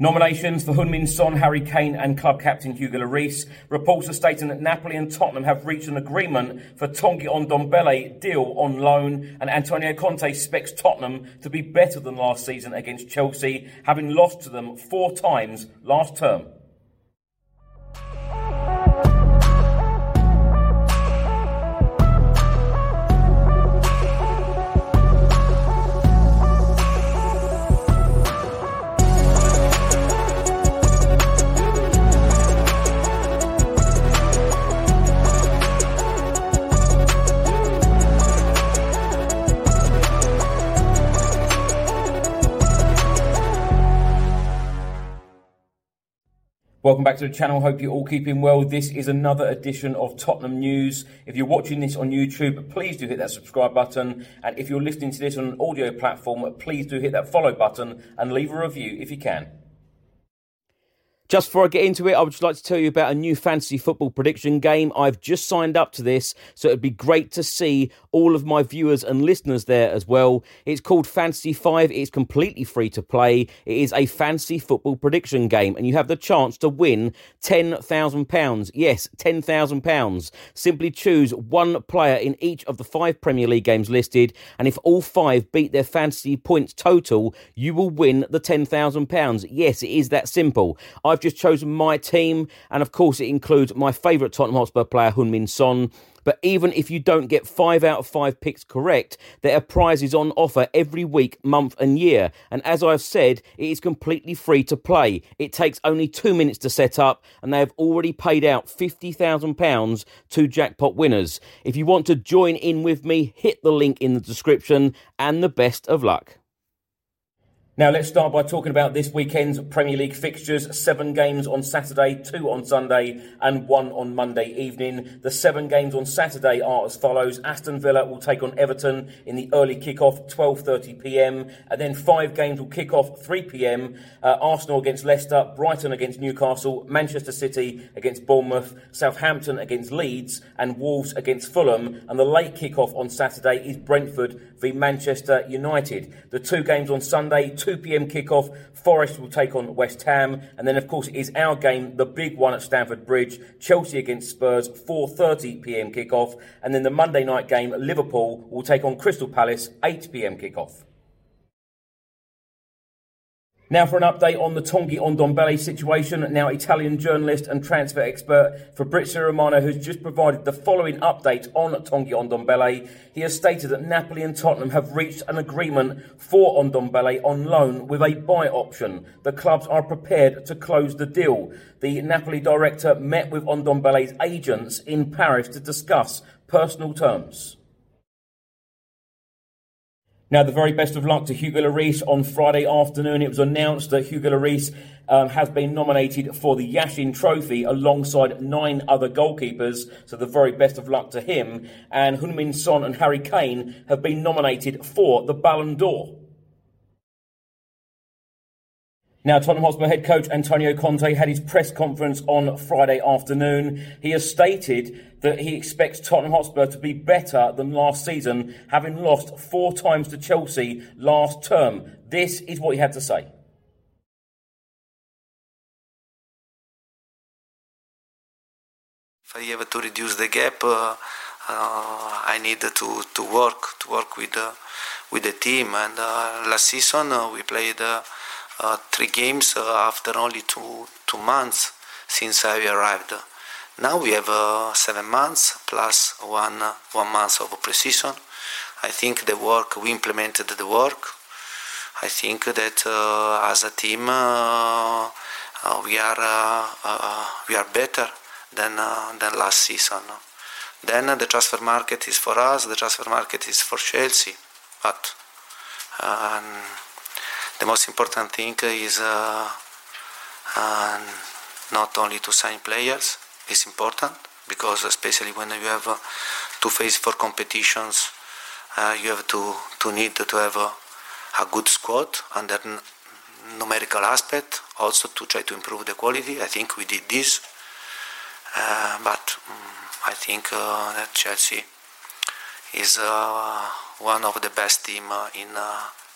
Nominations for Heung-min Son, Harry Kane and club captain Hugo Lloris. Reports are stating that Napoli and Tottenham have reached an agreement for Tanguy Ndombele deal on loan and Antonio Conte expects Tottenham to be better than last season against Chelsea, having lost to them four times last term. Welcome back to the channel. Hope you're all keeping well. This is another edition of Tottenham News. If you're watching this on YouTube, please do hit that subscribe button. And if you're listening to this on an audio platform, please do hit that follow button and leave a review if you can. Just before I get into it, I would just like to tell you about a new fantasy football prediction game. I've just signed up to this, so it'd be great to see all of my viewers and listeners there as well. It's called Fantasy 5. It's completely free to play. It is a fantasy football prediction game, and you have the chance to win £10,000. Yes, £10,000. Simply choose one player in each of the five Premier League games listed, and if all five beat their fantasy points total, you will win the £10,000. Yes, it is that simple. I've just chosen my team, and of course, it includes my favourite Tottenham Hotspur player, Heung-min Son. But even if you don't get five out of five picks correct, there are prizes on offer every week, month, and year. And as I've said, it is completely free to play. It takes only two minutes to set up, and they have already paid out £50,000 to jackpot winners. If you want to join in with me, hit the link in the description, and the best of luck. Now, let's start by talking about this weekend's Premier League fixtures. Seven games on Saturday, two on Sunday, and one on Monday evening. The seven games on Saturday are as follows. Aston Villa will take on Everton in the early kick-off, 12.30pm. And then five games will kick off 3pm. Uh, Arsenal against Leicester, Brighton against Newcastle, Manchester City against Bournemouth, Southampton against Leeds, and Wolves against Fulham. And the late kick-off on Saturday is Brentford v Manchester United. The two games on Sunday, 2 pm kickoff. Forest will take on West Ham, and then of course it is our game, the big one at Stamford Bridge, Chelsea against Spurs, 4:30 pm kickoff, and then the Monday night game, Liverpool will take on Crystal Palace, 8 pm kickoff. Now for an update on the Tanguy Ndombele situation. Now Italian journalist and transfer expert Fabrizio Romano has just provided the following update on Tanguy Ndombele. He has stated that Napoli and Tottenham have reached an agreement for Ndombele on loan with a buy option. The clubs are prepared to close the deal. The Napoli director met with Ndombele's agents in Paris to discuss personal terms. Now, the very best of luck to Hugo Lloris on Friday afternoon. It was announced that Hugo Lloris um, has been nominated for the Yashin Trophy alongside nine other goalkeepers. So, the very best of luck to him. And Heung-min Son and Harry Kane have been nominated for the Ballon d'Or. Now, Tottenham Hotspur head coach Antonio Conte had his press conference on Friday afternoon. He has stated that he expects Tottenham Hotspur to be better than last season, having lost four times to Chelsea last term. This is what he had to say. If I have to reduce the gap, uh, uh, I need to to work to work with the with the team. And uh, last season uh, we played Uh, three games uh, after only two two months since I arrived. Now we have uh, seven months plus one one month of precision. I think the work we implemented the work. I think that as a team we are we are better than than last season. Then uh, the transfer market is for us, the transfer market is for Chelsea. But um, the most important thing is uh, uh, not only to sign players, it's important because especially when you have uh, to face for competitions, you have to, to need to have a, a good squad under numerical aspect, also to try to improve the quality. I think we did this, uh, but. Um, I think uh, that Chelsea is uh, one of the best team in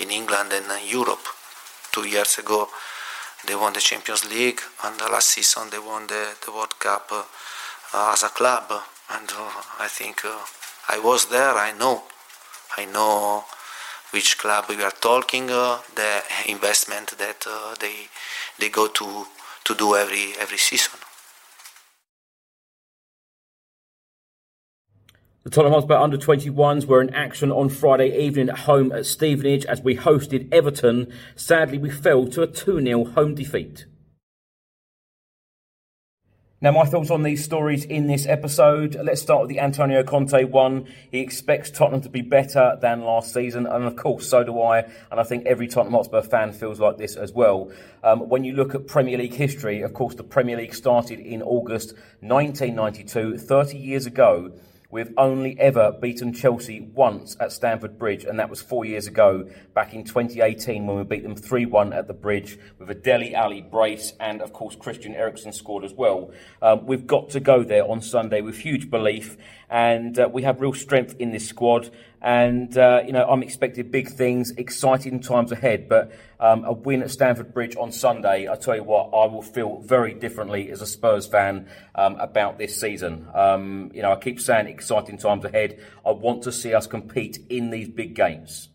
in England and Europe. Two years ago, they won the Champions League, and last season they won the, the World Cup as a club. And I think I was there. I know, I know which club we are talking, uh, the investment that uh, they they go to to do every every season. The Tottenham Hotspur under 21s were in action on Friday evening at home at Stevenage as we hosted Everton. Sadly, we fell to a 2 0 home defeat. Now, my thoughts on these stories in this episode. Let's start with the Antonio Conte one. He expects Tottenham to be better than last season, and of course, so do I. And I think every Tottenham Hotspur fan feels like this as well. Um, when you look at Premier League history, of course, the Premier League started in August 1992, 30 years ago. We've only ever beaten Chelsea once at Stamford Bridge, and that was four years ago, back in 2018, when we beat them 3 1 at the Bridge with a Dele Alli brace, and of course, Christian Eriksen scored as well. Um, we've got to go there on Sunday with huge belief, and uh, we have real strength in this squad. And, uh, you know, I'm expecting big things, exciting times ahead. But um, a win at Stamford Bridge on Sunday, I tell you what, I will feel very differently as a Spurs fan um, about this season. Um, you know, I keep saying exciting times ahead. I want to see us compete in these big games.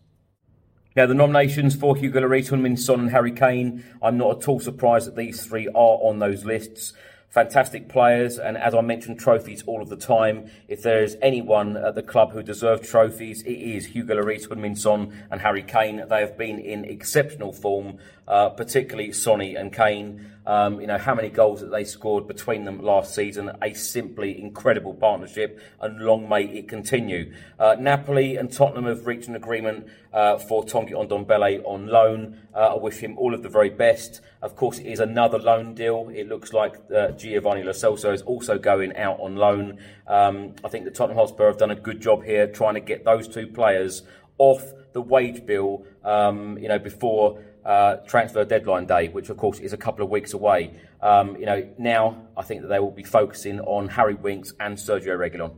Now, the nominations for Hugo Lloris, Son and Harry Kane, I'm not at all surprised that these three are on those lists fantastic players, and as I mentioned, trophies all of the time. If there's anyone at the club who deserves trophies, it is Hugo Lloris, Heung-min Son, and Harry Kane. They have been in exceptional form, uh, particularly Sonny and Kane. Um, you know, how many goals that they scored between them last season. A simply incredible partnership, and long may it continue. Uh, Napoli and Tottenham have reached an agreement uh, for Tanguy Ndombele on loan. Uh, I wish him all of the very best. Of course, it is another loan deal. It looks like uh, Giovanni Lo Celso is also going out on loan. Um, I think the Tottenham Hotspur have done a good job here trying to get those two players off the wage bill, um, you know, before uh, transfer deadline day, which of course is a couple of weeks away. Um, you know, now I think that they will be focusing on Harry Winks and Sergio Reguilon.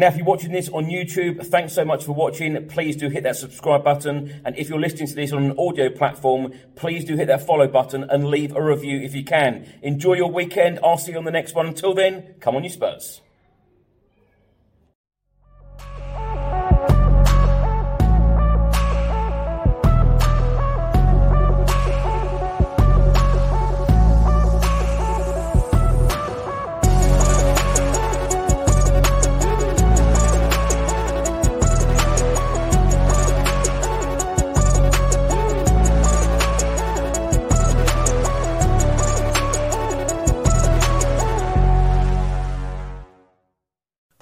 Now, if you're watching this on YouTube, thanks so much for watching. Please do hit that subscribe button. And if you're listening to this on an audio platform, please do hit that follow button and leave a review if you can. Enjoy your weekend. I'll see you on the next one. Until then, come on, you Spurs.